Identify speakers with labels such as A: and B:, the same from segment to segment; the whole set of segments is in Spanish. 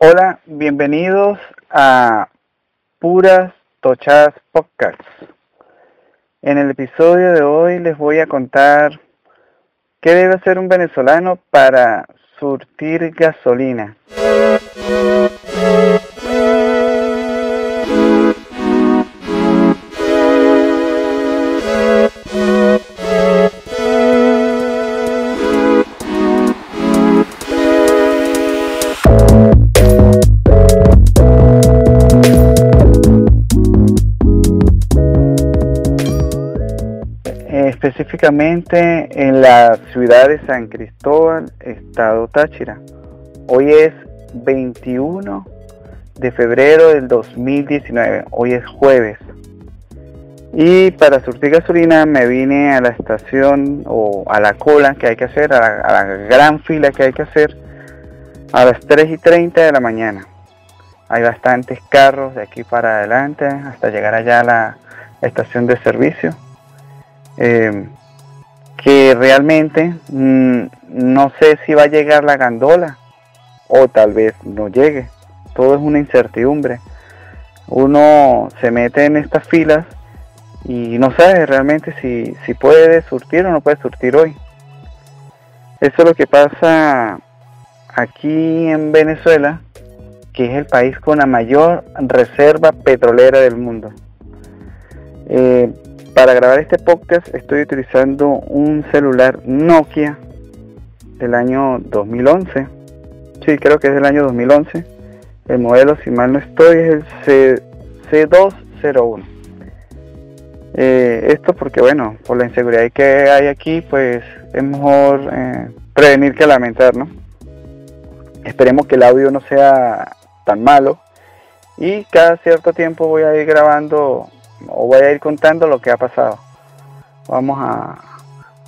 A: Hola, bienvenidos a Puras Tochadas Podcast. En el episodio de hoy les voy a contar qué debe hacer un venezolano para surtir gasolina. Específicamente en la ciudad de San Cristóbal, estado Táchira. Hoy es 21 de febrero del 2019, hoy es jueves. Y para surtir gasolina me vine a la estación o a la cola que hay que hacer, a la, gran fila que hay que hacer a las 3 y 30 de la mañana. Hay bastantes carros de aquí para adelante hasta llegar allá a la estación de servicio eh, que realmente mm, no sé si va a llegar la gandola o tal vez no llegue. Todo es una incertidumbre. Uno se mete en estas filas y no sabe realmente si, si puede surtir o no puede surtir hoy. Eso es lo que pasa aquí en Venezuela, que es el país con la mayor reserva petrolera del mundo. Eh, para grabar este podcast estoy utilizando un celular Nokia del año 2011. Sí, creo que es del año 2011. El modelo, si mal no estoy, es el C C201. Eh, esto porque, bueno, por la inseguridad que hay aquí, pues es mejor eh, prevenir que lamentar, ¿no? Esperemos que el audio no sea tan malo. Y cada cierto tiempo voy a ir grabando o voy a ir contando lo que ha pasado. Vamos a,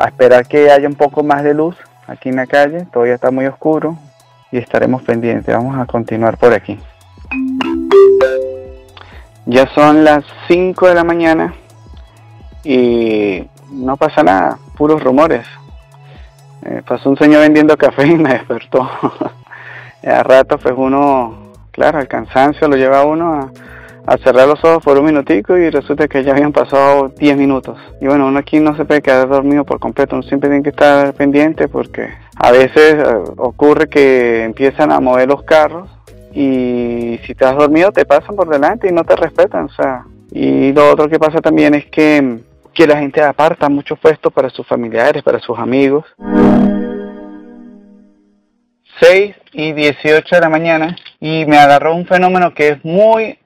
A: esperar que haya un poco más de luz aquí en la calle, todavía está muy oscuro y estaremos pendientes. Vamos a continuar por aquí. Ya son las 5 de la mañana y no pasa nada, puros rumores. Eh, pasó un señor vendiendo café y me despertó. a rato pues uno, claro, el cansancio lo lleva a uno a, a cerrar los ojos por un minutico y resulta que ya habían pasado 10 minutos. Y bueno, uno aquí no se puede quedar dormido por completo, uno siempre tiene que estar pendiente porque a veces eh, ocurre que empiezan a mover los carros y si te has dormido te pasan por delante y no te respetan, o sea. Y lo otro que pasa también es que, que la gente aparta muchos puestos para sus familiares, para sus amigos. 6 y 18 de la mañana y me agarró un fenómeno que es muy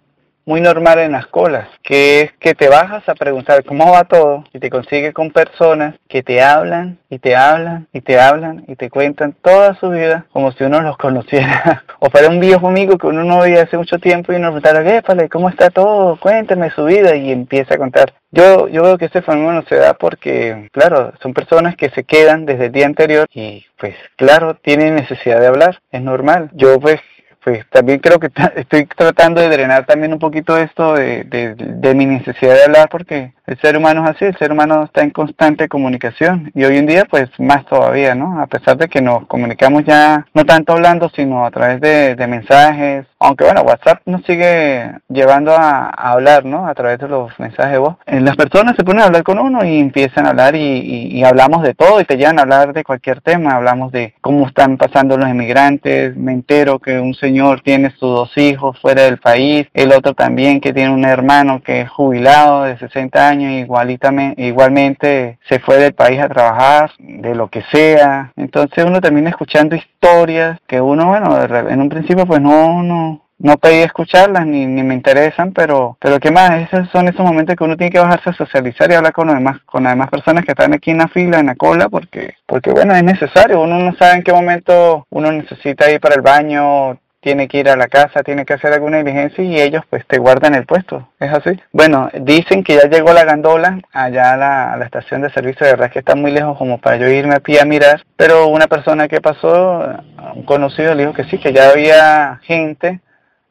A: muy normal en las colas, que es que te bajas a preguntar cómo va todo y te consigues con personas que te hablan y te hablan y te hablan y te cuentan toda su vida como si uno los conociera. o para un viejo amigo que uno no veía hace mucho tiempo y uno preguntara, ¿cómo está todo? Cuéntame su vida y empieza a contar. Yo, yo veo que este fenómeno se da porque, claro, son personas que se quedan desde el día anterior y pues claro, tienen necesidad de hablar, es normal. Yo pues pues también creo que estoy tratando de drenar también un poquito esto de, de, mi necesidad de hablar porque el ser humano es así, el ser humano está en constante comunicación y hoy en día pues más todavía, ¿no? A pesar de que nos comunicamos ya no tanto hablando sino a través de, mensajes, aunque bueno, WhatsApp nos sigue llevando a, hablar, ¿no? A través de los mensajes de voz. Eh, las personas se ponen a hablar con uno y empiezan a hablar y, y, hablamos de todo y te llevan a hablar de cualquier tema, hablamos de cómo están pasando los inmigrantes, me entero que un señor tiene sus dos hijos fuera del país, el otro también que tiene un hermano que es jubilado de 60 años, igualmente, igualmente se fue del país a trabajar, de lo que sea. Entonces uno termina escuchando historias que uno, bueno, en un principio pues no, no, no pedí escucharlas ni, ni me interesan, pero, pero qué más, esos son esos momentos que uno tiene que bajarse a socializar y hablar con los demás, con las demás personas que están aquí en la fila, en la cola, porque, porque bueno, es necesario, uno no sabe en qué momento uno necesita ir para el baño, tiene que ir a la casa, tiene que hacer alguna diligencia y ellos pues te guardan el puesto. ¿Es así? Bueno, dicen que ya llegó la gandola allá a la, estación de servicio, de verdad que está muy lejos como para yo irme a pie a mirar, pero una persona que pasó, un conocido, le dijo que sí, que ya había gente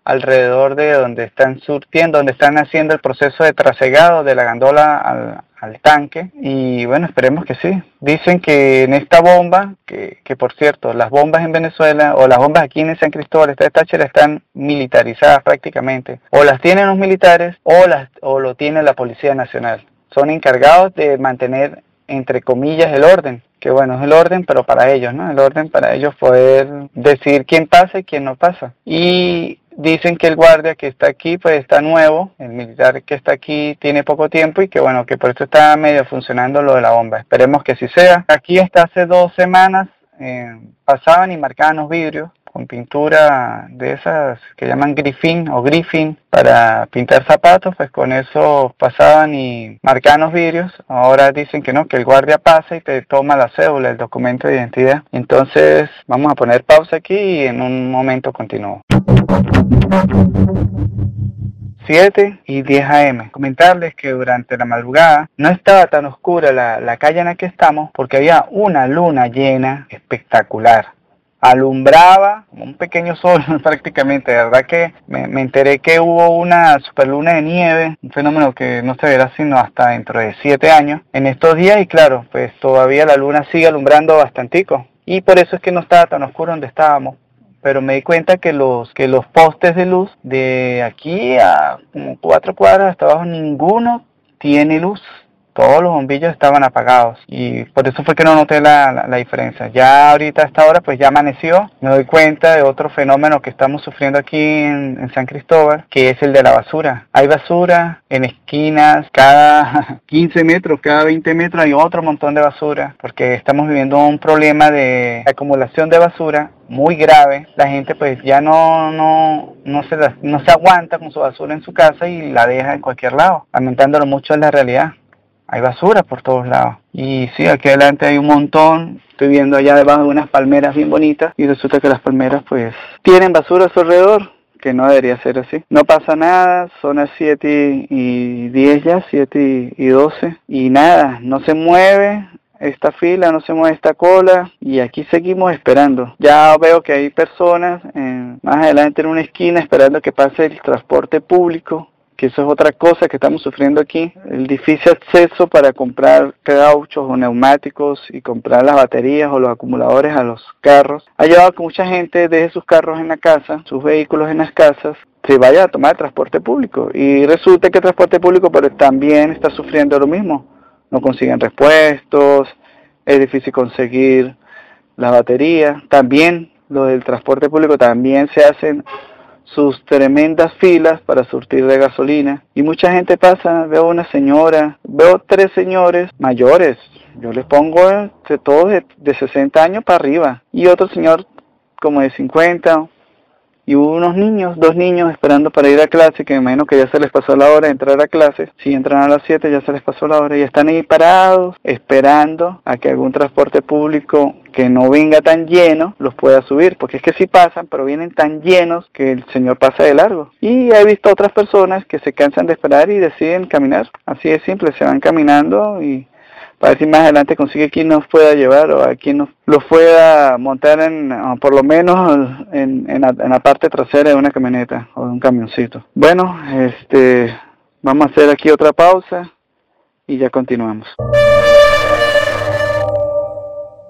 A: alrededor de donde están surtiendo, donde están haciendo el proceso de trasegado de la gandola al, tanque y bueno, esperemos que sí. Dicen que en esta bomba, que, por cierto, las bombas en Venezuela o las bombas aquí en San Cristóbal, esta Táchira, están militarizadas prácticamente. O las tienen los militares o, lo tiene la Policía Nacional. Son encargados de mantener, entre comillas, el orden. Que bueno, es el orden, pero para ellos, ¿no? El orden para ellos poder decir quién pasa y quién no pasa. Y dicen que el guardia que está aquí pues está nuevo, el militar que está aquí tiene poco tiempo y que bueno, que por eso está medio funcionando lo de la bomba. Esperemos que así sea. Aquí hasta hace dos semanas eh, pasaban y marcaban los vidrios con pintura de esas que llaman griffin o griffin para pintar zapatos, pues con eso pasaban y marcaban los vidrios. Ahora dicen que no, que el guardia pasa y te toma la cédula, el documento de identidad. Entonces vamos a poner pausa aquí y en un momento continúo. 7 y 10 am. Comentarles que durante la madrugada no estaba tan oscura la, la, calle en la que estamos porque había una luna llena espectacular. Alumbraba como un pequeño sol prácticamente. De verdad que me, me, enteré que hubo una superluna de nieve, un fenómeno que no se verá sino hasta dentro de 7 años en estos días y claro, pues todavía la luna sigue alumbrando bastantico. Y por eso es que no estaba tan oscuro donde estábamos pero me di cuenta que los que los postes de luz de aquí a como cuatro cuadras hasta abajo ninguno tiene luz todos los bombillos estaban apagados y por eso fue que no noté la, diferencia. Ya ahorita a esta hora pues ya amaneció, me doy cuenta de otro fenómeno que estamos sufriendo aquí en, San Cristóbal, que es el de la basura. Hay basura en esquinas, cada 15 metros, cada 20 metros hay otro montón de basura, porque estamos viviendo un problema de acumulación de basura muy grave. La gente pues ya no, no, no, se, no se aguanta con su basura en su casa y la deja en cualquier lado, lamentándolo mucho en la realidad hay basura por todos lados. Y sí, aquí adelante hay un montón. Estoy viendo allá debajo de unas palmeras bien bonitas y resulta que las palmeras pues tienen basura a su alrededor, que no debería ser así. No pasa nada, son las 7 y 10 ya, 7 y 12 y nada, no se mueve, esta fila, no se mueve esta cola y aquí seguimos esperando. Ya veo que hay personas en, más adelante en una esquina esperando que pase el transporte público que eso es otra cosa que estamos sufriendo aquí, el difícil acceso para comprar cauchos o neumáticos y comprar las baterías o los acumuladores a los carros, ha llevado a que mucha gente deje sus carros en la casa, sus vehículos en las casas, se vaya a tomar transporte público. Y resulta que el transporte público pero también está sufriendo lo mismo, no consiguen repuestos, es difícil conseguir la batería, también lo del transporte público también se hacen sus tremendas filas para surtir de gasolina. Y mucha gente pasa, veo una señora, veo tres señores mayores, yo les pongo de todos de, de 60 años para arriba. Y otro señor como de 50 y hubo unos niños, dos niños esperando para ir a clase, que me imagino que ya se les pasó la hora de entrar a clase. Si entran a las 7 ya se les pasó la hora y están ahí parados esperando a que algún transporte público que no venga tan lleno los pueda subir, porque es que sí pasan, pero vienen tan llenos que el señor pasa de largo. Y he visto otras personas que se cansan de esperar y deciden caminar. Así de simple, se van caminando y para ver si más adelante consigue quien nos pueda llevar o a quien nos los pueda montar en, por lo menos en, en, la, parte trasera de una camioneta o de un camioncito. Bueno, este, vamos a hacer aquí otra pausa y ya continuamos.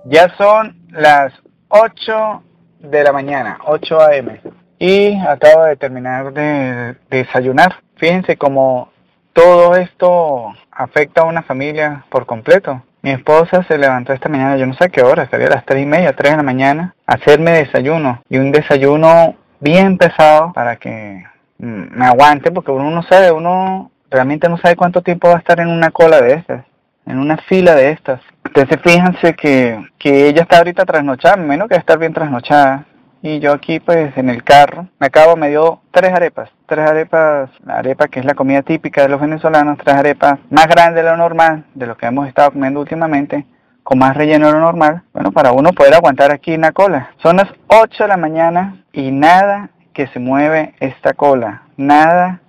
A: Ya son las 8 de la mañana, 8 a.m. Y acabo de terminar de, de desayunar. Fíjense cómo todo esto afecta a una familia por completo. Mi esposa se levantó esta mañana, yo no sé qué hora, estaría a las tres y media, tres de la mañana, a hacerme desayuno. Y un desayuno bien pesado para que mm, me aguante, porque uno no sabe, uno realmente no sabe cuánto tiempo va a estar en una cola de estas, en una fila de estas. Entonces fíjense que, que ella está ahorita trasnochada, menos que va a estar bien trasnochada y yo aquí pues en el carro me acabo, me dio tres arepas, tres arepas, la arepa que es la comida típica de los venezolanos, tres arepas más grandes de lo normal, de lo que hemos estado comiendo últimamente, con más relleno de lo normal, bueno, para uno poder aguantar aquí en la cola. Son las 8 de la mañana y nada que se mueve esta cola, nada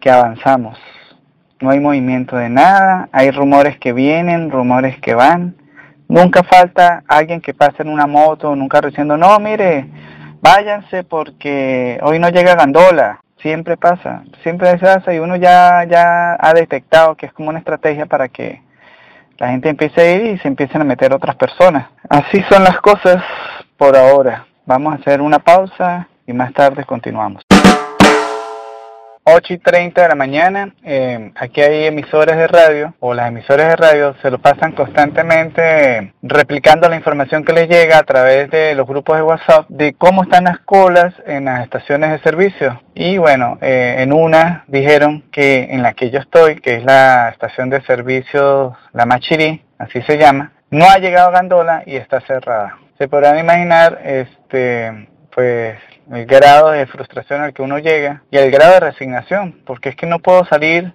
A: que avanzamos. No hay movimiento de nada, hay rumores que vienen, rumores que van, Nunca falta alguien que pase en una moto, nunca diciendo, no, mire, váyanse porque hoy no llega gandola. Siempre pasa, siempre pasa y uno ya, ya ha detectado que es como una estrategia para que la gente empiece a ir y se empiecen a meter otras personas. Así son las cosas por ahora. Vamos a hacer una pausa y más tarde continuamos. 8 y 30 de la mañana, eh, aquí hay emisoras de radio, o las emisoras de radio se lo pasan constantemente replicando la información que les llega a través de los grupos de WhatsApp de cómo están las colas en las estaciones de servicio. Y bueno, eh, en una dijeron que en la que yo estoy, que es la estación de servicio La Machirí, así se llama, no ha llegado Gandola y está cerrada. Se podrán imaginar, este, pues el grado de frustración al que uno llega y el grado de resignación, porque es que no puedo salir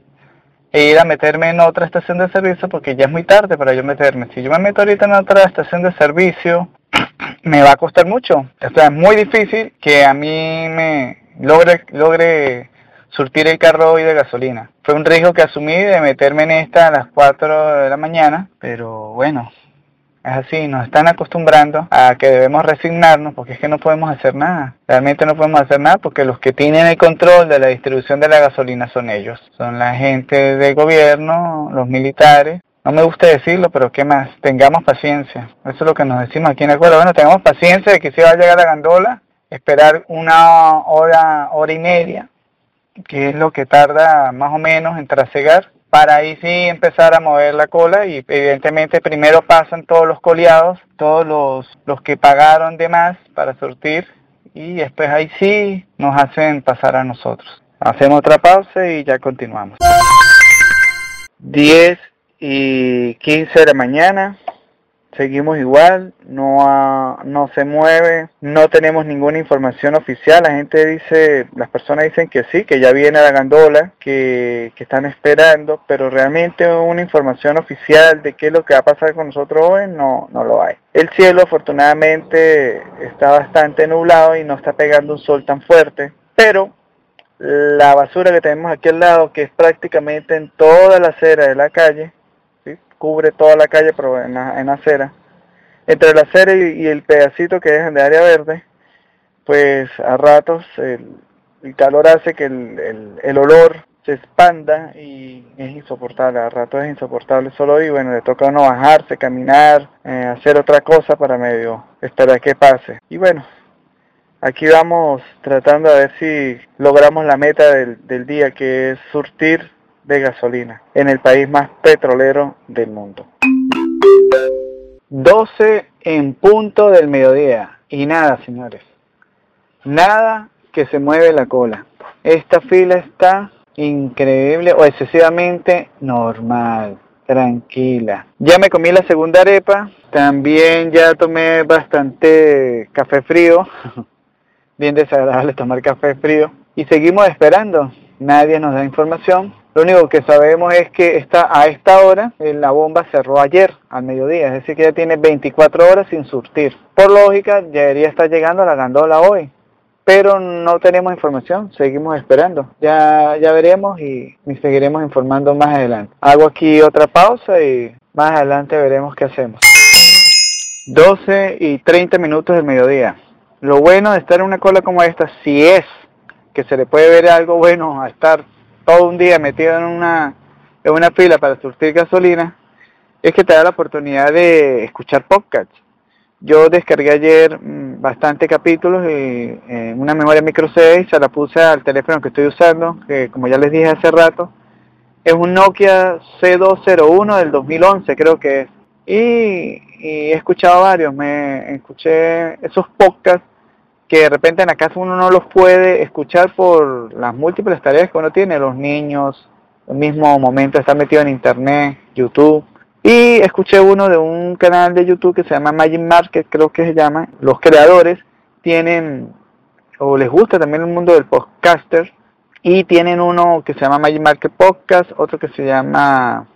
A: e ir a meterme en otra estación de servicio porque ya es muy tarde para yo meterme. Si yo me meto ahorita en otra estación de servicio, me va a costar mucho. O es muy difícil que a mí me logre, logre surtir el carro hoy de gasolina. Fue un riesgo que asumí de meterme en esta a las 4 de la mañana, pero bueno, es así, nos están acostumbrando a que debemos resignarnos porque es que no podemos hacer nada. Realmente no podemos hacer nada porque los que tienen el control de la distribución de la gasolina son ellos. Son la gente del gobierno, los militares. No me gusta decirlo, pero ¿qué más? Tengamos paciencia. Eso es lo que nos decimos aquí en el pueblo. Bueno, tengamos paciencia de que si va a llegar la gandola, esperar una hora, hora y media, que es lo que tarda más o menos en trasegar para ahí sí empezar a mover la cola y evidentemente primero pasan todos los coleados, todos los, los que pagaron de más para surtir y después ahí sí nos hacen pasar a nosotros. Hacemos otra pausa y ya continuamos. 10 y 15 de la mañana seguimos igual, no, no se mueve, no tenemos ninguna información oficial, la gente dice, las personas dicen que sí, que ya viene la gandola, que, que están esperando, pero realmente una información oficial de qué es lo que va a pasar con nosotros hoy no, no lo hay. El cielo afortunadamente está bastante nublado y no está pegando un sol tan fuerte, pero la basura que tenemos aquí al lado, que es prácticamente en toda la acera de la calle, cubre toda la calle, pero en la, en acera. Entre la acera y, el pedacito que es de área verde, pues a ratos el, calor hace que el, el, olor se expanda y es insoportable, a ratos es insoportable solo y bueno, le toca a uno bajarse, caminar, eh, hacer otra cosa para medio esperar que pase. Y bueno, aquí vamos tratando a ver si logramos la meta del, del día que es surtir de gasolina en el país más petrolero del mundo. 12 en punto del mediodía. Y nada, señores. Nada que se mueve la cola. Esta fila está increíble o excesivamente normal, tranquila. Ya me comí la segunda arepa. También ya tomé bastante café frío. Bien desagradable tomar café frío. Y seguimos esperando. Nadie nos da información lo único que sabemos es que está a esta hora la bomba cerró ayer al mediodía, es decir que ya tiene 24 horas sin surtir. Por lógica, ya debería estar llegando la gandola hoy, pero no tenemos información, seguimos esperando. Ya, ya veremos y, y seguiremos informando más adelante. Hago aquí otra pausa y más adelante veremos qué hacemos. 12 y 30 minutos del mediodía. Lo bueno de estar en una cola como esta, si es que se le puede ver algo bueno a estar todo un día metido en una, en una fila para surtir gasolina, es que te da la oportunidad de escuchar podcasts. Yo descargué ayer mm, bastante capítulos y en una memoria micro 6 se la puse al teléfono que estoy usando, que como ya les dije hace rato, es un Nokia C201 del 2011 creo que es. Y, y he escuchado varios, me escuché esos podcasts que de repente en la casa uno no los puede escuchar por las múltiples tareas que uno tiene, los niños, el mismo momento está metido en internet, YouTube. Y escuché uno de un canal de YouTube que se llama Magic Market, creo que se llama. Los creadores tienen, o les gusta también el mundo del podcaster, y tienen uno que se llama Magic Market Podcast, otro que se llama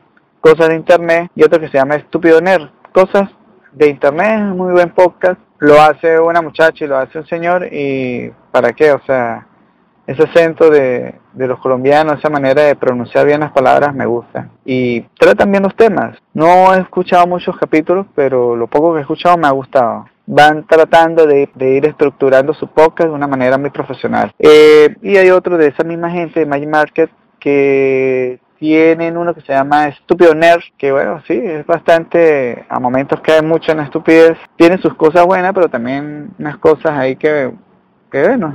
A: Cosas de Internet y otro que se llama Estúpido Nerd. Cosas de Internet, muy buen podcast lo hace una muchacha y lo hace un señor y ¿para qué? O sea, ese acento de, de, los colombianos, esa manera de pronunciar bien las palabras me gusta. Y tratan bien los temas. No he escuchado muchos capítulos, pero lo poco que he escuchado me ha gustado. van tratando de, ir estructurando su podcast de una manera muy profesional. Eh, y hay otro de esa misma gente de Magic Market que tienen uno que se llama Estúpido Nerd, que bueno, sí, es bastante, a momentos cae mucho en la estupidez. Tiene sus cosas buenas, pero también unas cosas ahí que, que bueno,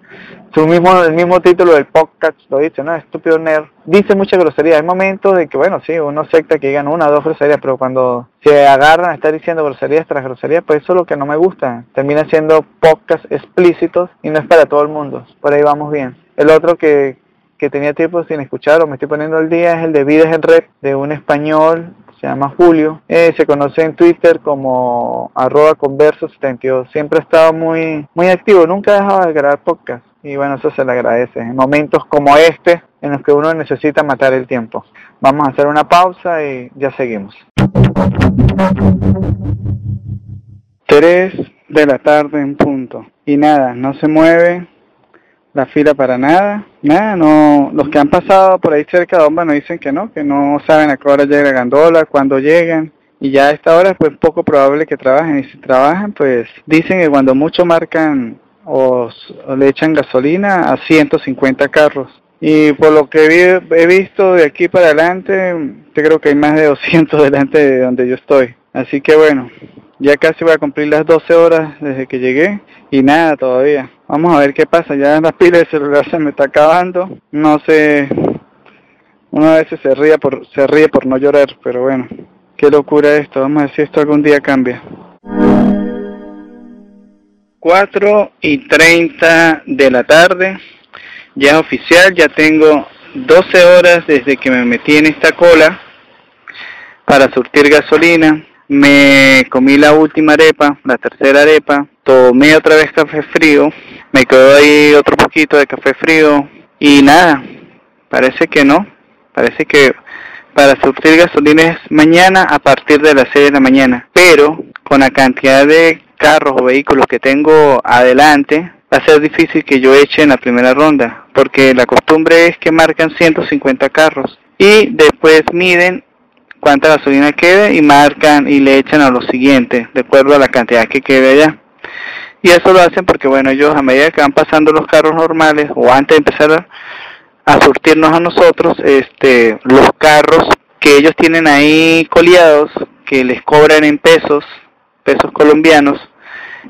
A: su mismo, el mismo título del podcast lo dice, ¿no? Estúpido nerd. Dice mucha grosería. Hay momentos de que, bueno, sí, uno acepta que digan una o dos groserías, pero cuando se agarran a estar diciendo groserías tras groserías, pues eso es lo que no me gusta. Termina siendo podcast explícitos y no es para todo el mundo. Por ahí vamos bien. El otro que, que tenía tiempo sin escuchar o me estoy poniendo al día es el de Vides en Red, de un español se llama Julio, eh, se conoce en Twitter como arroba converso 72. Siempre ha estado muy, muy activo, nunca ha dejado de grabar podcast y bueno, eso se le agradece. En momentos como este, en los que uno necesita matar el tiempo. Vamos a hacer una pausa y ya seguimos. 3 de la tarde en punto. Y nada, no se mueve la fila para nada. Nada, no, los que han pasado por ahí cerca de Bomba nos dicen que no, que no saben a qué hora llega la gandola, cuándo llegan. Y ya a esta hora es pues poco probable que trabajen. Y si trabajan, pues dicen que cuando mucho marcan o, le echan gasolina a 150 carros. Y por lo que he visto de aquí para adelante, yo creo que hay más de 200 delante de donde yo estoy. Así que bueno, ya casi voy a cumplir las 12 horas desde que llegué y nada todavía. Vamos a ver qué pasa. Ya las pilas de celular se me está acabando. No sé, uno a veces se ríe por, se ríe por no llorar, pero bueno, qué locura esto. Vamos a ver si esto algún día cambia. 4 y 30 de la tarde. Ya es oficial, ya tengo 12 horas desde que me metí en esta cola para surtir gasolina. Me comí la última arepa, la tercera arepa. Tomé otra vez café frío. Me quedó ahí otro poquito de café frío. Y nada, parece que no. Parece que para surtir gasolina es mañana a partir de las 6 de la mañana. Pero con la cantidad de carros o vehículos que tengo adelante, va a ser difícil que yo eche en la primera ronda, porque la costumbre es que marcan 150 carros y después miden cuánta gasolina quede y marcan y le echan a los siguientes, de acuerdo a la cantidad que quede allá. Y eso lo hacen porque, bueno, ellos a medida que van pasando los carros normales o antes de empezar a, surtirnos a nosotros, este, los carros que ellos tienen ahí coleados, que les cobran en pesos, pesos colombianos,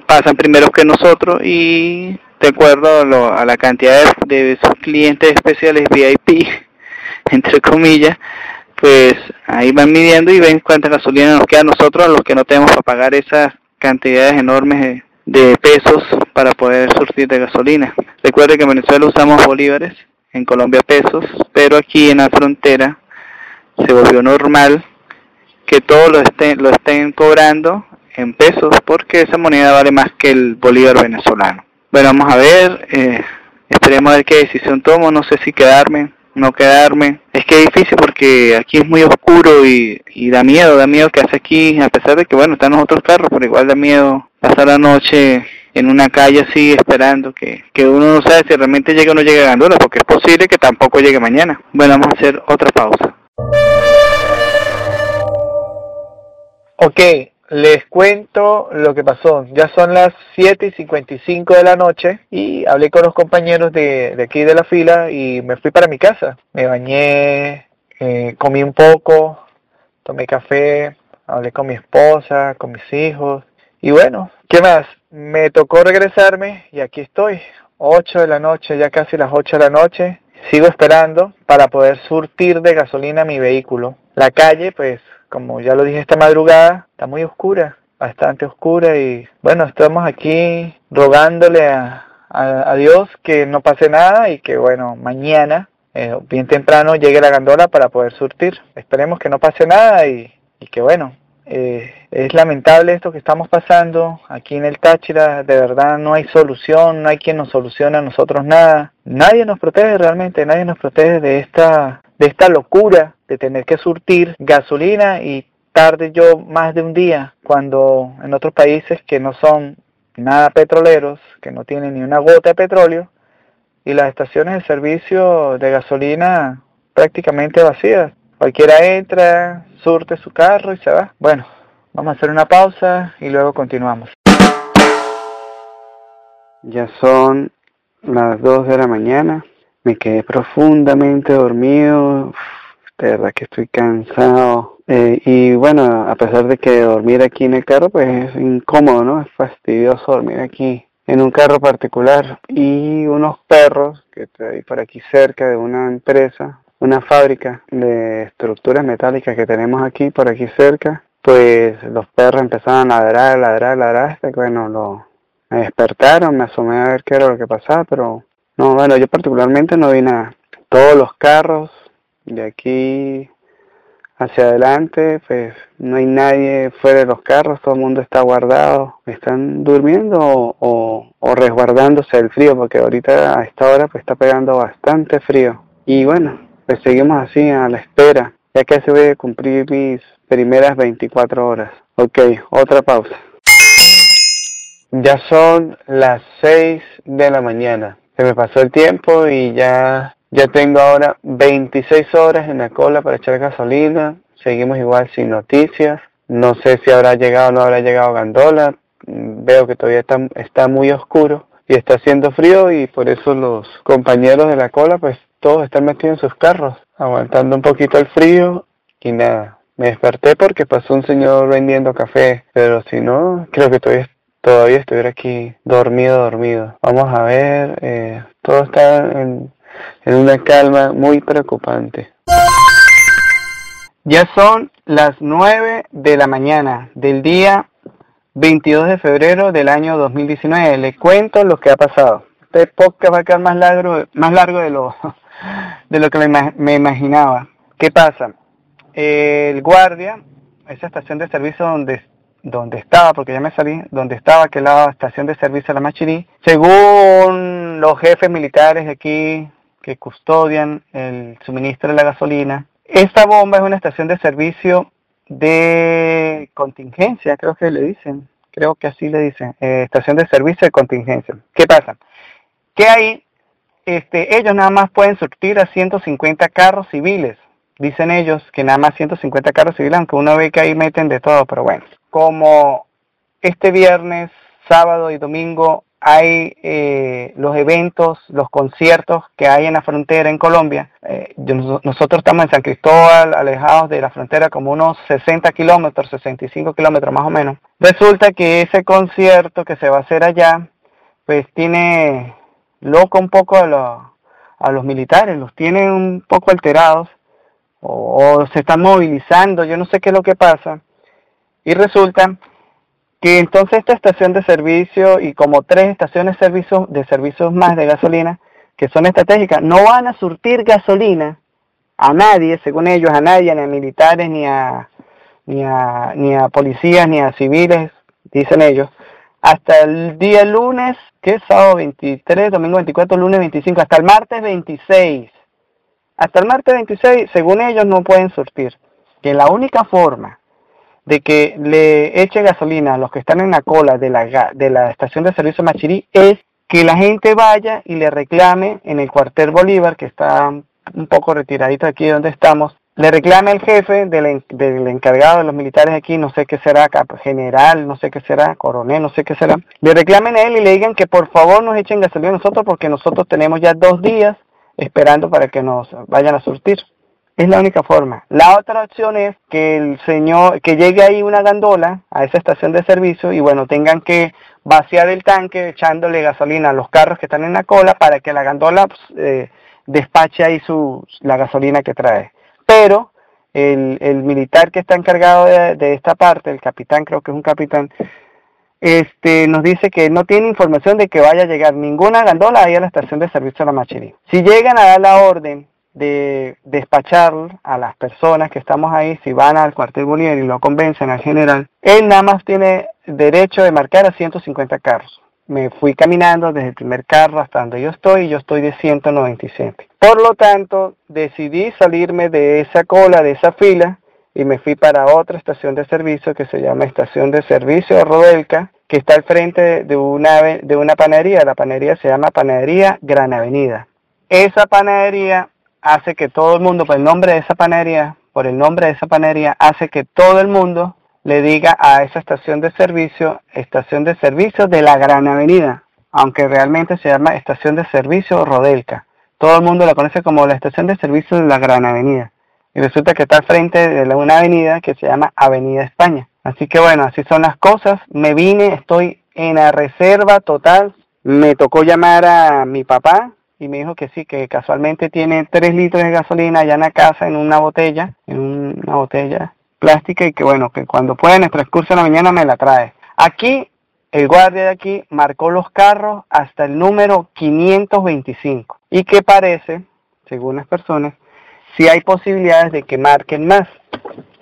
A: pasan primero que nosotros y de acuerdo a, la cantidad de, sus clientes especiales VIP, entre comillas, pues ahí van midiendo y ven cuánta gasolina nos queda a nosotros, a los que no tenemos para pagar esas cantidades enormes de, pesos para poder surtir de gasolina. Recuerde que en Venezuela usamos bolívares, en Colombia pesos, pero aquí en la frontera se volvió normal que todos lo estén, lo estén cobrando en pesos porque esa moneda vale más que el bolívar venezolano. Bueno, vamos a ver, eh, esperemos a ver qué decisión tomo, no sé si quedarme, no quedarme. Es que es difícil porque aquí es muy oscuro y, da miedo, da miedo que hace aquí, a pesar de que bueno, están los otros carros, pero igual da miedo pasar la noche en una calle así esperando que, que uno no sabe si realmente llega o no llega a Gandola, porque es posible que tampoco llegue mañana. Bueno, vamos a hacer otra pausa. Ok, les cuento lo que pasó. Ya son las 7 y 55 de la noche y hablé con los compañeros de, aquí de la fila y me fui para mi casa. Me bañé, eh, comí un poco, tomé café, hablé con mi esposa, con mis hijos. Y bueno, ¿qué más? Me tocó regresarme y aquí estoy. 8 de la noche, ya casi las 8 de la noche. Sigo esperando para poder surtir de gasolina mi vehículo. La calle, pues como ya lo dije esta madrugada, está muy oscura, bastante oscura y bueno, estamos aquí rogándole a, Dios que no pase nada y que bueno, mañana, eh, bien temprano, llegue la gandola para poder surtir. Esperemos que no pase nada y, que bueno, eh, es lamentable esto que estamos pasando aquí en el Táchira, de verdad no hay solución, no hay quien nos solucione a nosotros nada. Nadie nos protege realmente, nadie nos protege de esta de esta locura de tener que surtir gasolina y tarde yo más de un día cuando en otros países que no son nada petroleros, que no tienen ni una gota de petróleo y las estaciones de servicio de gasolina prácticamente vacías. Cualquiera entra, surte su carro y se va. Bueno, vamos a hacer una pausa y luego continuamos. Ya son las 2 de la mañana. Me quedé profundamente dormido. De verdad que estoy cansado. Eh, y bueno, a pesar de que dormir aquí en el carro, pues es incómodo, ¿no? Es fastidioso dormir aquí en un carro particular. Y unos perros que hay por aquí cerca de una empresa, una fábrica de estructuras metálicas que tenemos aquí por aquí cerca, pues los perros empezaron a ladrar, ladrar, ladrar, hasta que bueno, lo, me despertaron, me asomé a ver qué era lo que pasaba, pero no, bueno, yo particularmente no vi nada. Todos los carros de aquí hacia adelante, pues no hay nadie fuera de los carros, todo el mundo está guardado, están durmiendo o, resguardándose del frío, porque ahorita a esta hora pues está pegando bastante frío. Y bueno, pues seguimos así a la espera, ya que se voy a cumplir mis primeras 24 horas. Ok, otra pausa. Ya son las 6 de la mañana. Se me pasó el tiempo y ya, ya tengo ahora 26 horas en la cola para echar gasolina. Seguimos igual sin noticias. No sé si habrá llegado o no habrá llegado Gandola. Veo que todavía está, está muy oscuro y está haciendo frío y por eso los compañeros de la cola pues todos están metidos en sus carros, aguantando un poquito el frío y nada. Me desperté porque pasó un señor vendiendo café, pero si no, creo que todavía, todavía estuviera aquí dormido, dormido. Vamos a ver, eh, todo está en, en una calma muy preocupante. Ya son las 9 de la mañana del día 22 de febrero del año 2019. Le cuento lo que ha pasado. Este podcast va a quedar más largo, más largo de lo, de lo que me, imaginaba. ¿Qué pasa? El guardia, esa estación de servicio donde, donde estaba, porque ya me salí, donde estaba, que la estación de servicio de la Machirí, según los jefes militares aquí que custodian el suministro de la gasolina, esta bomba es una estación de servicio de contingencia, creo que le dicen, creo que así le dicen, eh, estación de servicio de contingencia. ¿Qué pasa? Que ahí este, ellos nada más pueden surtir a 150 carros civiles. Dicen ellos que nada más 150 carros civiles, aunque uno ve que ahí meten de todo, pero bueno. Como este viernes, sábado y domingo hay eh, los eventos, los conciertos que hay en la frontera en Colombia. Eh, nosotros estamos en San Cristóbal, alejados de la frontera como unos 60 kilómetros, 65 kilómetros más o menos. Resulta que ese concierto que se va a hacer allá, pues tiene loco un poco a, los, a los militares, los tienen un poco alterados o, se están movilizando, yo no sé qué es lo que pasa. Y resulta que entonces esta estación de servicio y como tres estaciones de servicio, de servicios más de gasolina que son estratégicas, no van a surtir gasolina a nadie, según ellos, a nadie, ni a militares, ni a, ni a, ni a policías, ni a civiles, dicen ellos, hasta el día lunes, que es sábado 23, domingo 24, lunes 25, hasta el martes 26. Hasta el martes 26, según ellos, no pueden surtir. Que la única forma de que le eche gasolina a los que están en la cola de la, de la estación de servicio Machirí es que la gente vaya y le reclame en el cuartel Bolívar, que está un poco retiradito aquí donde estamos, le reclame al jefe del, del, encargado de los militares aquí, no sé qué será, general, no sé qué será, coronel, no sé qué será, le reclamen a él y le digan que por favor nos echen gasolina a nosotros porque nosotros tenemos ya dos días esperando para que nos vayan a surtir. Es la única forma. La otra opción es que el señor, que llegue ahí una gandola a esa estación de servicio y bueno, tengan que vaciar el tanque echándole gasolina a los carros que están en la cola para que la gandola pues, eh, despache ahí su, la gasolina que trae pero el, el militar que está encargado de, esta parte, el capitán, creo que es un capitán, este, nos dice que no tiene información de que vaya a llegar ninguna gandola ahí a la estación de servicio de la Machirí. Si llegan a dar la orden de despachar a las personas que estamos ahí, si van al cuartel Bolívar y lo convencen al general, él nada más tiene derecho de marcar a 150 carros me fui caminando desde el primer carro hasta donde yo estoy y yo estoy de 197. Por lo tanto, decidí salirme de esa cola, de esa fila y me fui para otra estación de servicio que se llama Estación de Servicio Rodelca, que está al frente de una, de una panadería. La panadería se llama Panadería Gran Avenida. Esa panadería hace que todo el mundo, por el nombre de esa panadería, por el nombre de esa panadería, hace que todo el mundo le diga a esa estación de servicio, estación de servicio de la Gran Avenida. aunque realmente se llama Estación de Servicio Rodelca. Todo el mundo la conoce como la Estación de Servicio de la Gran Avenida. Y resulta que está al frente de una avenida que se llama Avenida España. Así que bueno, así son las cosas. Me vine, estoy en la reserva total. Me tocó llamar a mi papá y me dijo que sí, que casualmente tiene 3 litros de gasolina allá en la casa en una botella, en una botella plástica y que bueno, que cuando pueda en el transcurso de la mañana me la trae. Aquí, el guardia de aquí marcó los carros hasta el número 525 y que parece, según las personas, si hay posibilidades de que marquen más.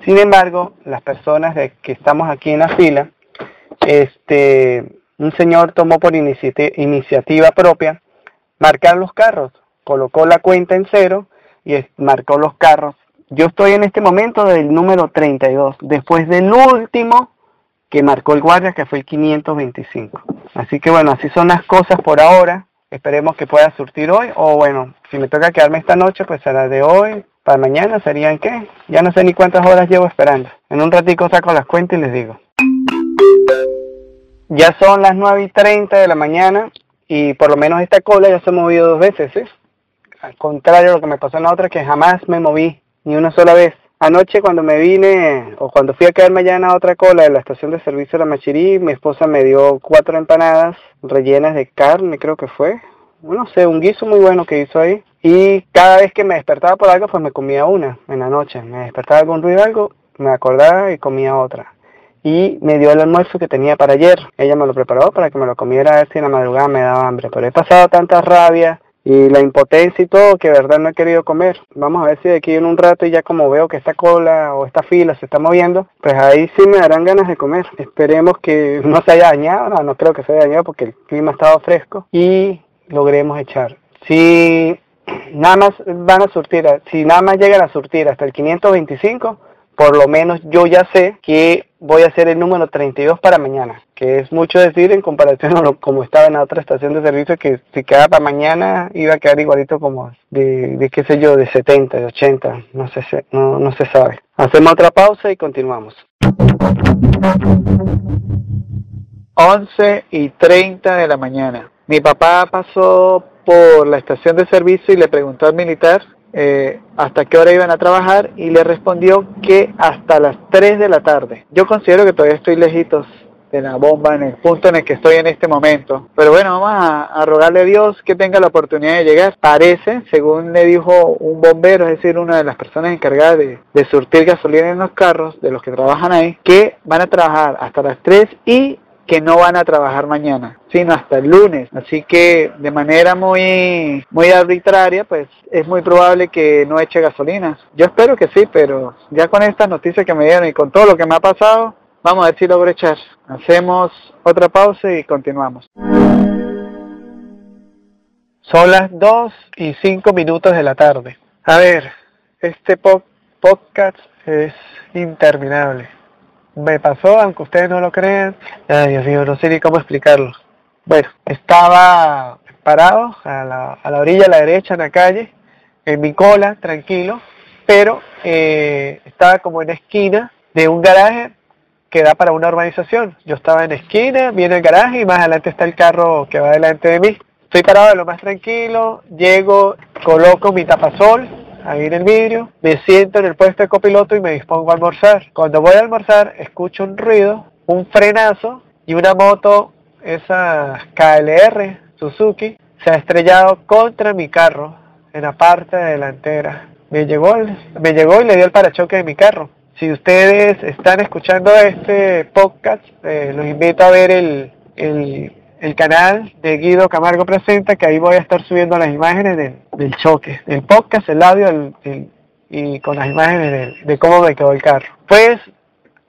A: Sin embargo, las personas que estamos aquí en la fila, este, un señor tomó por iniciativa propia marcar los carros, colocó la cuenta en cero y marcó los carros. Yo estoy en este momento del número 32, después del último que marcó el guardia, que fue el 525. Así que bueno, así son las cosas por ahora. Esperemos que pueda surtir hoy, o bueno, si me toca quedarme esta noche, pues será de hoy, para mañana serían qué? Ya no sé ni cuántas horas llevo esperando. En un ratico saco las cuentas y les digo. Ya son las 9 y 30 de la mañana y por lo menos esta cola ya se ha movido dos veces, ¿eh? Al contrario de lo que me pasó en la otra, que jamás me moví ni una sola vez. Anoche cuando me vine, o cuando fui a quedarme allá en la otra cola de la estación de servicio de la Machirí, mi esposa me dio cuatro empanadas rellenas de carne, creo que fue. No sé, un guiso muy bueno que hizo ahí. Y cada vez que me despertaba por algo, pues me comía una en la noche. Me despertaba algún ruido algo, me acordaba y comía otra. Y me dio el almuerzo que tenía para ayer. Ella me lo preparó para que me lo comiera a ver si en la madrugada me daba hambre. Pero he pasado tanta rabia y la impotencia y todo que de verdad no he querido comer. Vamos a ver si de aquí en un rato y ya como veo que esta cola o esta fila se está moviendo, pues ahí sí me darán ganas de comer. Esperemos que no se haya dañado, no, no creo que se haya dañado porque el clima ha estado fresco y logremos echar. Si nada más van a surtir, si nada más llegan a surtir hasta el 525, por lo menos yo ya sé que voy a hacer el número 32 para mañana, que es mucho decir en comparación a lo, como estaba en la otra estación de servicio, que si queda para mañana iba a quedar igualito como de, de qué sé yo, de 70, de 80, no se, no, no se sabe. Hacemos otra pausa y continuamos. 11 y 30 de la mañana. Mi papá pasó por la estación de servicio y le preguntó al militar eh, hasta qué hora iban a trabajar y le respondió que hasta las 3 de la tarde. Yo considero que todavía estoy lejitos de la bomba en el punto en el que estoy en este momento. Pero bueno, vamos a, rogarle a Dios que tenga la oportunidad de llegar. Parece, según le dijo un bombero, es decir, una de las personas encargadas de, de surtir gasolina en los carros, de los que trabajan ahí, que van a trabajar hasta las 3 y que no van a trabajar mañana, sino hasta el lunes. Así que de manera muy, muy arbitraria, pues es muy probable que no eche gasolina. Yo espero que sí, pero ya con estas noticias que me dieron y con todo lo que me ha pasado, vamos a ver si logro echar. Hacemos otra pausa y continuamos. Son las 2 y 5 minutos de la tarde. A ver, este podcast es interminable me pasó, aunque ustedes no lo crean. Ay, Dios mío, no sé ni cómo explicarlo. Bueno, estaba parado a la, a la orilla a la derecha en la calle, en mi cola, tranquilo, pero eh, estaba como en la esquina de un garaje que da para una urbanización. Yo estaba en la esquina, viene el garaje y más adelante está el carro que va delante de mí. Estoy parado de lo más tranquilo, llego, coloco mi tapasol, ahí en el vidrio, me siento en el puesto de copiloto y me dispongo a almorzar. Cuando voy a almorzar, escucho un ruido, un frenazo y una moto, esa KLR Suzuki, se ha estrellado contra mi carro en la parte delantera. Me llegó, me llegó y le dio el parachoque de mi carro. Si ustedes están escuchando este podcast, eh, los invito a ver el, el el canal de Guido Camargo Presenta, que ahí voy a estar subiendo las imágenes del, choque, el podcast, el audio y con las imágenes de, cómo me quedó el carro. Pues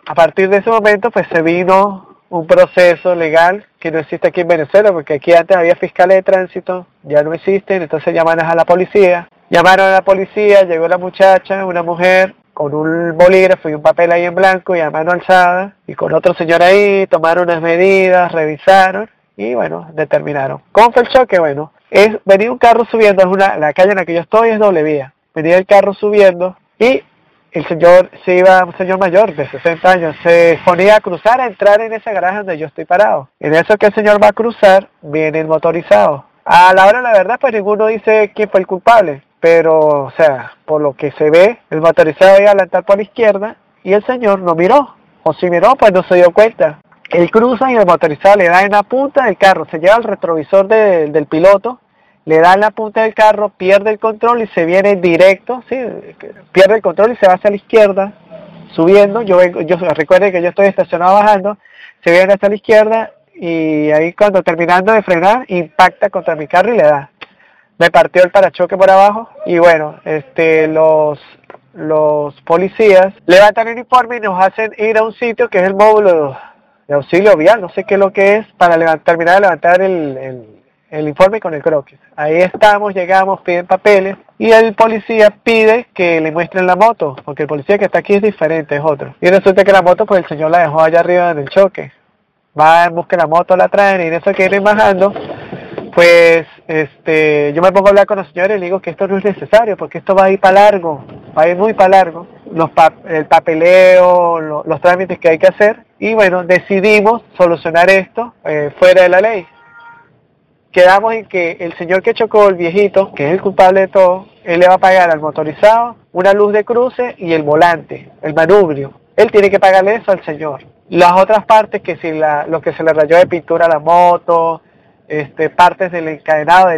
A: a partir de ese momento pues se vino un proceso legal que no existe aquí en Venezuela, porque aquí antes había fiscales de tránsito, ya no existen, entonces llamaron a la policía. Llamaron a la policía, llegó la muchacha, una mujer, con un bolígrafo y un papel ahí en blanco y a mano alzada, y con otro señor ahí, tomaron unas medidas, revisaron, y bueno, determinaron. ¿Cómo fue el choque? Bueno, es venir un carro subiendo, es una, la calle en la que yo estoy es doble vía. Venía el carro subiendo y
B: el señor se iba, un señor mayor de 60 años, se ponía a cruzar, a entrar en ese garaje donde yo estoy parado. En eso que el señor va a cruzar, viene el motorizado. A la hora la verdad, pues ninguno dice quién fue el culpable, pero, o sea, por lo que se ve, el motorizado iba a adelantar por la izquierda y el señor no miró, o si miró, pues no se dio cuenta. Él cruza y el motorizado le da en la punta del carro, se lleva el retrovisor del piloto le da en la punta del carro, pierde el control y se viene directo, pierde el control y se va hacia la izquierda, subiendo, yo yo recuerde que yo estoy estacionado bajando, se viene hacia la izquierda y ahí cuando terminando de frenar impacta contra mi carro y le da. Me partió el parachoque por abajo y bueno, este los policías levantan el informe y nos hacen ir a un sitio que es el módulo de auxilio vial, no sé qué es lo que es, para terminar de levantar el informe con el croquis. Ahí estamos, llegamos, piden papeles y el policía pide que le muestren la moto, porque el policía que está aquí es diferente, es otro. Y resulta que la moto, pues el señor la dejó allá arriba en el choque. Va en busca de la moto, la traen y en eso que vienen bajando, pues este, yo me pongo a hablar con los señores y le digo que esto no es necesario, porque esto va a ir para largo, va a ir muy para largo. Los el papeleo, los trámites que hay que hacer. Y bueno, decidimos solucionar esto eh, fuera de la ley quedamos en que el señor que chocó, el viejito, que es el culpable de todo, él le va a pagar al motorizado una luz de cruce y el volante, el manubrio. Él tiene que pagarle eso al señor. Las otras partes, que si la, lo que se le rayó de pintura a la moto, este, partes del encadenado,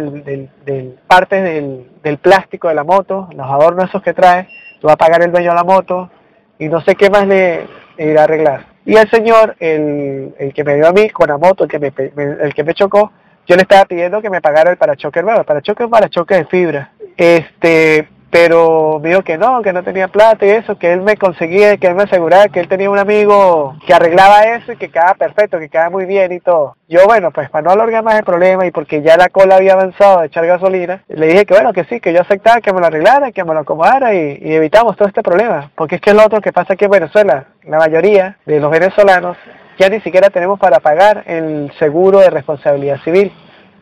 B: partes del, del, plástico de la moto, los adornos esos que trae, lo va a pagar el dueño de la moto y no sé qué más le, irá a arreglar. Y el señor, el, el, que me dio a mí con la moto, el que me, el que me chocó, yo le estaba pidiendo que me pagara el parachoque nuevo, el parachoque es un parachoque de fibra. Este, pero me dijo que no, que no tenía plata y eso, que él me conseguía, que él me aseguraba que él tenía un amigo que arreglaba eso y que quedaba perfecto, que quedaba muy bien y todo. Yo, bueno, pues para no alargar más el problema y porque ya la cola había avanzado de echar gasolina, le dije que bueno, que sí, que yo aceptaba que me lo arreglara, que me lo acomodara y, evitamos todo este problema. Porque es que lo otro que pasa aquí en Venezuela, la mayoría de los venezolanos ya ni siquiera tenemos para pagar el seguro de responsabilidad civil.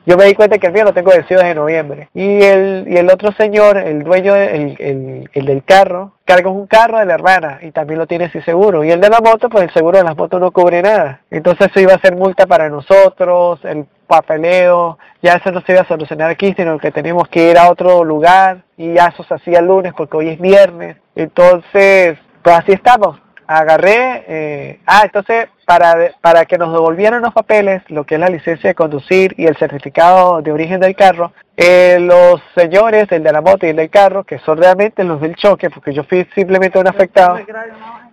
B: Yo me di cuenta que el mío lo tengo vencido desde noviembre. Y el, y el otro señor, el dueño, el, el, el del carro, carga un carro de la hermana y también lo tiene sin seguro. Y el de la moto, pues el seguro de las motos no cubre nada. Entonces eso iba a ser multa para nosotros, el papeleo, ya eso no se iba a solucionar aquí, sino que teníamos que ir a otro lugar y ya eso se hacía el lunes porque hoy es viernes. Entonces, pues así estamos agarré, eh, ah, entonces para, para que nos devolvieran los papeles, lo que es la licencia de conducir y el certificado de origen del carro, eh, los señores, el de la moto y el del carro, que son realmente los del choque, porque yo fui simplemente un afectado,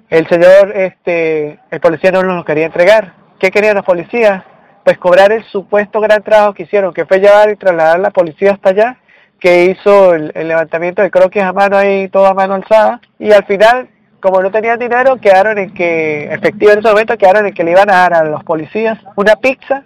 B: el señor, este, el policía no nos quería entregar. ¿Qué querían los policías? Pues cobrar el supuesto gran trabajo que hicieron, que fue llevar y trasladar a la policía hasta allá, que hizo el, el levantamiento de croquis a mano ahí, todo a mano alzada, y al final como no tenían dinero, quedaron en que, efectivamente en ese momento, quedaron en que le iban a dar a los policías una pizza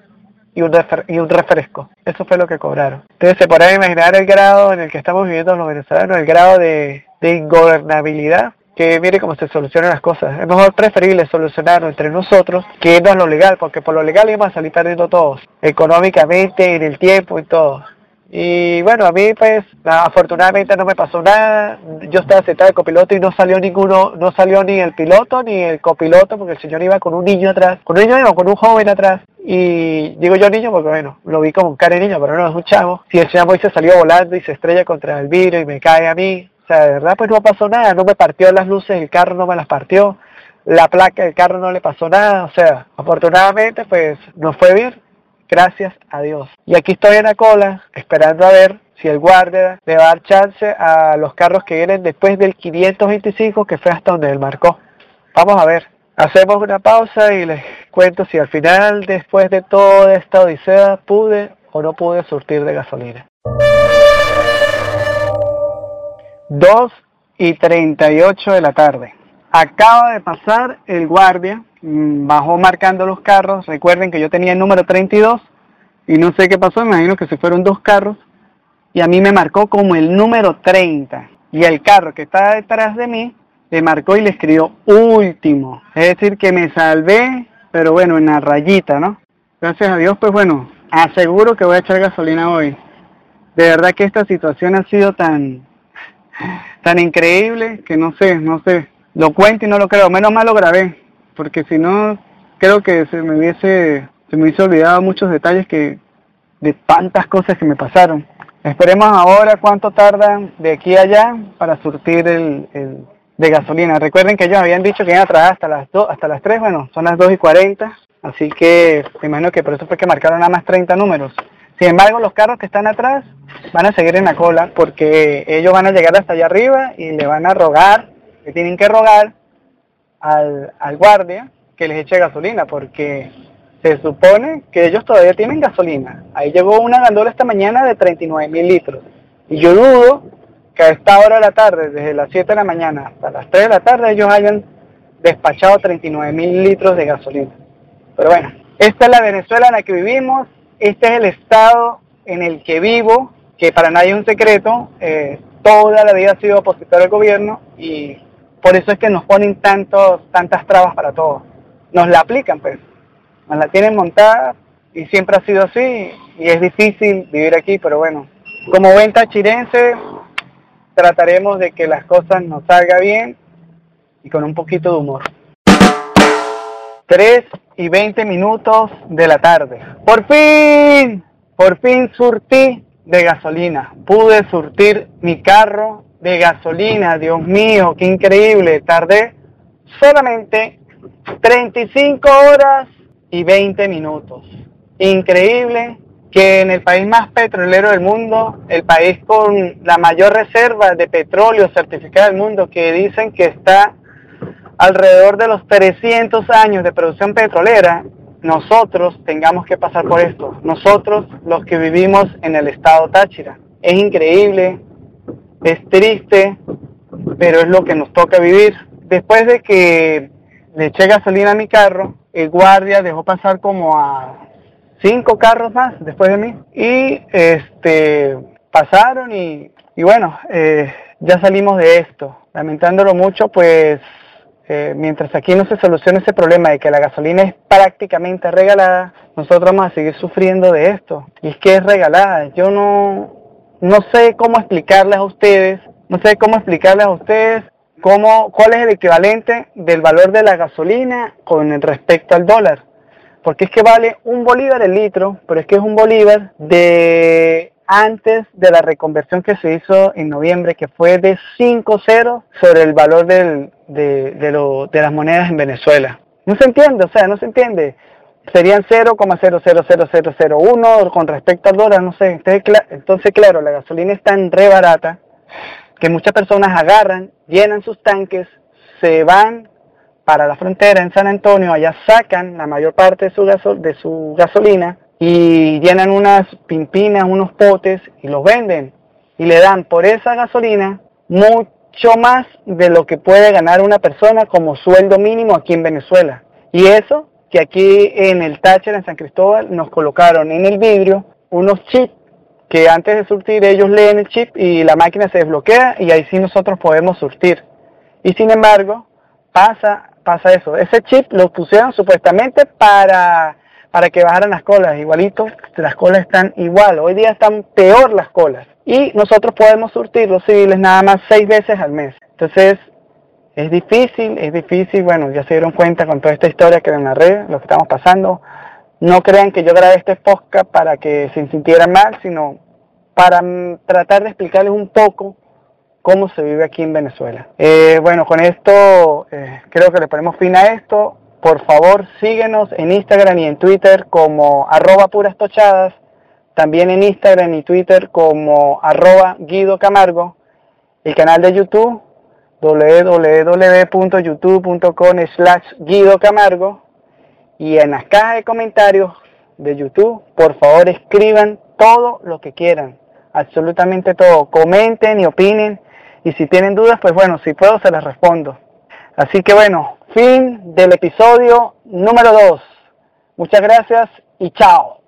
B: y un, refresco. Eso fue lo que cobraron. Entonces se podrán imaginar el grado en el que estamos viviendo los venezolanos, el grado de, de ingobernabilidad que mire cómo se solucionan las cosas. Es mejor preferible solucionarlo entre nosotros que irnos a lo legal, porque por lo legal íbamos a salir perdiendo todos, económicamente, en el tiempo y todo. Y bueno, a mí pues afortunadamente no me pasó nada. Yo estaba sentado de copiloto y no salió ninguno, no salió ni el piloto ni el copiloto porque el señor iba con un niño atrás, con un niño o con un joven atrás. Y digo yo niño porque bueno, lo vi como un cara de niño, pero no es un chavo. Si el chavo se salió volando y se estrella contra el vidrio y me cae a mí. O sea, de verdad pues no pasó nada, no me partió las luces, el carro no me las partió, la placa del carro no le pasó nada. O sea, afortunadamente pues no fue bien Gracias a Dios. Y aquí estoy en la cola esperando a ver si el guardia le va a dar chance a los carros que vienen después del 525 que fue hasta donde él marcó. Vamos a ver. Hacemos una pausa y les cuento si al final, después de toda esta odisea, pude o no pude surtir de gasolina. 2 y 38 de la tarde. Acaba de pasar el guardia Mm, bajó marcando los carros. Recuerden que yo tenía el número 32 y no sé qué pasó, imagino que se fueron dos carros y a mí me marcó como el número 30 y el carro que estaba detrás de mí le marcó y le escribió último. Es decir, que me salvé, pero bueno, en la rayita, ¿no? Gracias a Dios, pues bueno, aseguro que voy a echar gasolina hoy. De verdad que esta situación ha sido tan
A: tan increíble que no sé, no sé. Lo cuento y no lo creo. Menos mal lo grabé, porque si no, creo que se me hubiese, se me hubiese olvidado muchos detalles que de tantas cosas que me pasaron. Esperemos ahora cuánto tardan de aquí a allá para surtir el, de gasolina. Recuerden que ellos habían dicho que iban a trabajar hasta las 2, hasta las 3, bueno, son las 2 y 40, así que me imagino que por eso fue que marcaron nada más 30 números. Sin embargo, los carros que están atrás van a seguir en la cola porque ellos van a llegar hasta allá arriba y le van a rogar, le tienen que rogar al, al guardia que les eche gasolina porque se supone que ellos todavía tienen gasolina. Ahí llegó una gandola esta mañana de 39 mil litros. Y yo dudo que a esta hora de la tarde, desde las 7 de la mañana hasta las 3 de la tarde, ellos hayan despachado 39 mil litros de gasolina. Pero bueno, esta es la Venezuela en la que vivimos, este es el estado en el que vivo, que para nadie es un secreto, eh, toda la vida ha sido opositor al gobierno y por eso es que nos ponen tantos, tantas trabas para todo. Nos la aplican, pues, nos la tienen montada y siempre ha sido así y es difícil vivir aquí, pero bueno, como buen tachirense trataremos de que las cosas nos salgan bien y con un poquito de humor. 3 y 20 minutos de la tarde. Por fin, por fin surtí de gasolina. Pude surtir mi carro de gasolina. Dios mío, qué increíble. Tardé solamente 35 horas y 20 minutos. Increíble que en el país más petrolero del mundo, el país con la mayor reserva de petróleo certificada del mundo, que dicen que está alrededor de los 300 años de producción petrolera, nosotros tengamos que pasar por esto. Nosotros, los que vivimos en el estado Táchira. Es increíble, es triste, pero es lo que nos toca vivir. Después de que le eché gasolina a mi carro, el guardia dejó pasar como a cinco carros más después de mí y este pasaron y, y bueno, eh, ya salimos de esto. Lamentándolo mucho, pues eh, mientras aquí no se solucione ese problema de que la gasolina es prácticamente regalada, nosotros vamos a seguir sufriendo de esto. Y es que es regalada. Yo no, no sé cómo explicarles a ustedes, no sé cómo explicarles a ustedes cómo, cuál es el equivalente del valor de la gasolina con respecto al dólar porque es que vale un bolívar el litro, pero es que es un bolívar de antes de la reconversión que se hizo en noviembre, que fue de 5 ceros sobre el valor de, de, de las monedas en Venezuela. No se entiende, o sea, no se entiende. Serían 0,000001 con respecto al dólar, no sé. Entonces, claro, la gasolina es tan re barata que muchas personas agarran, llenan sus tanques, se van para la frontera en San Antonio, allá sacan la mayor parte de su gasolina y llenan unas pimpinas, unos potes y los venden. Y le dan por esa gasolina mucho más de lo que puede ganar una persona como sueldo mínimo aquí en Venezuela. Y eso que aquí en el Táchira, en San Cristóbal, nos colocaron en el vidrio unos chips que antes de surtir ellos leen el chip y la máquina se desbloquea y ahí sí nosotros podemos surtir. Y sin embargo, pasa pasa eso. Ese chip lo pusieron supuestamente para, para que bajaran las colas, igualito, las colas están igual, hoy día están peor las colas. Y nosotros podemos surtir los civiles nada más seis veces al mes. Entonces, es difícil, es difícil, bueno, ya se dieron cuenta con toda esta historia que en la red, lo que estamos pasando. No crean que yo grabé este podcast para que se sintieran mal, sino para mm, tratar de explicarles un poco cómo se vive aquí en Venezuela. Eh, bueno, con esto eh, creo que le ponemos fin a esto. Por favor, síguenos en Instagram y en Twitter como arroba puras tochadas. También en Instagram y Twitter como arroba Guido Camargo. El canal de YouTube www.youtube.com slash Guido Camargo. Y en las cajas de comentarios de YouTube, por favor escriban todo lo que quieran. Absolutamente todo. Comenten y opinen y si tienen dudas, pues bueno, si puedo se las respondo. Así que bueno, fin del episodio número 2. Muchas gracias y chao.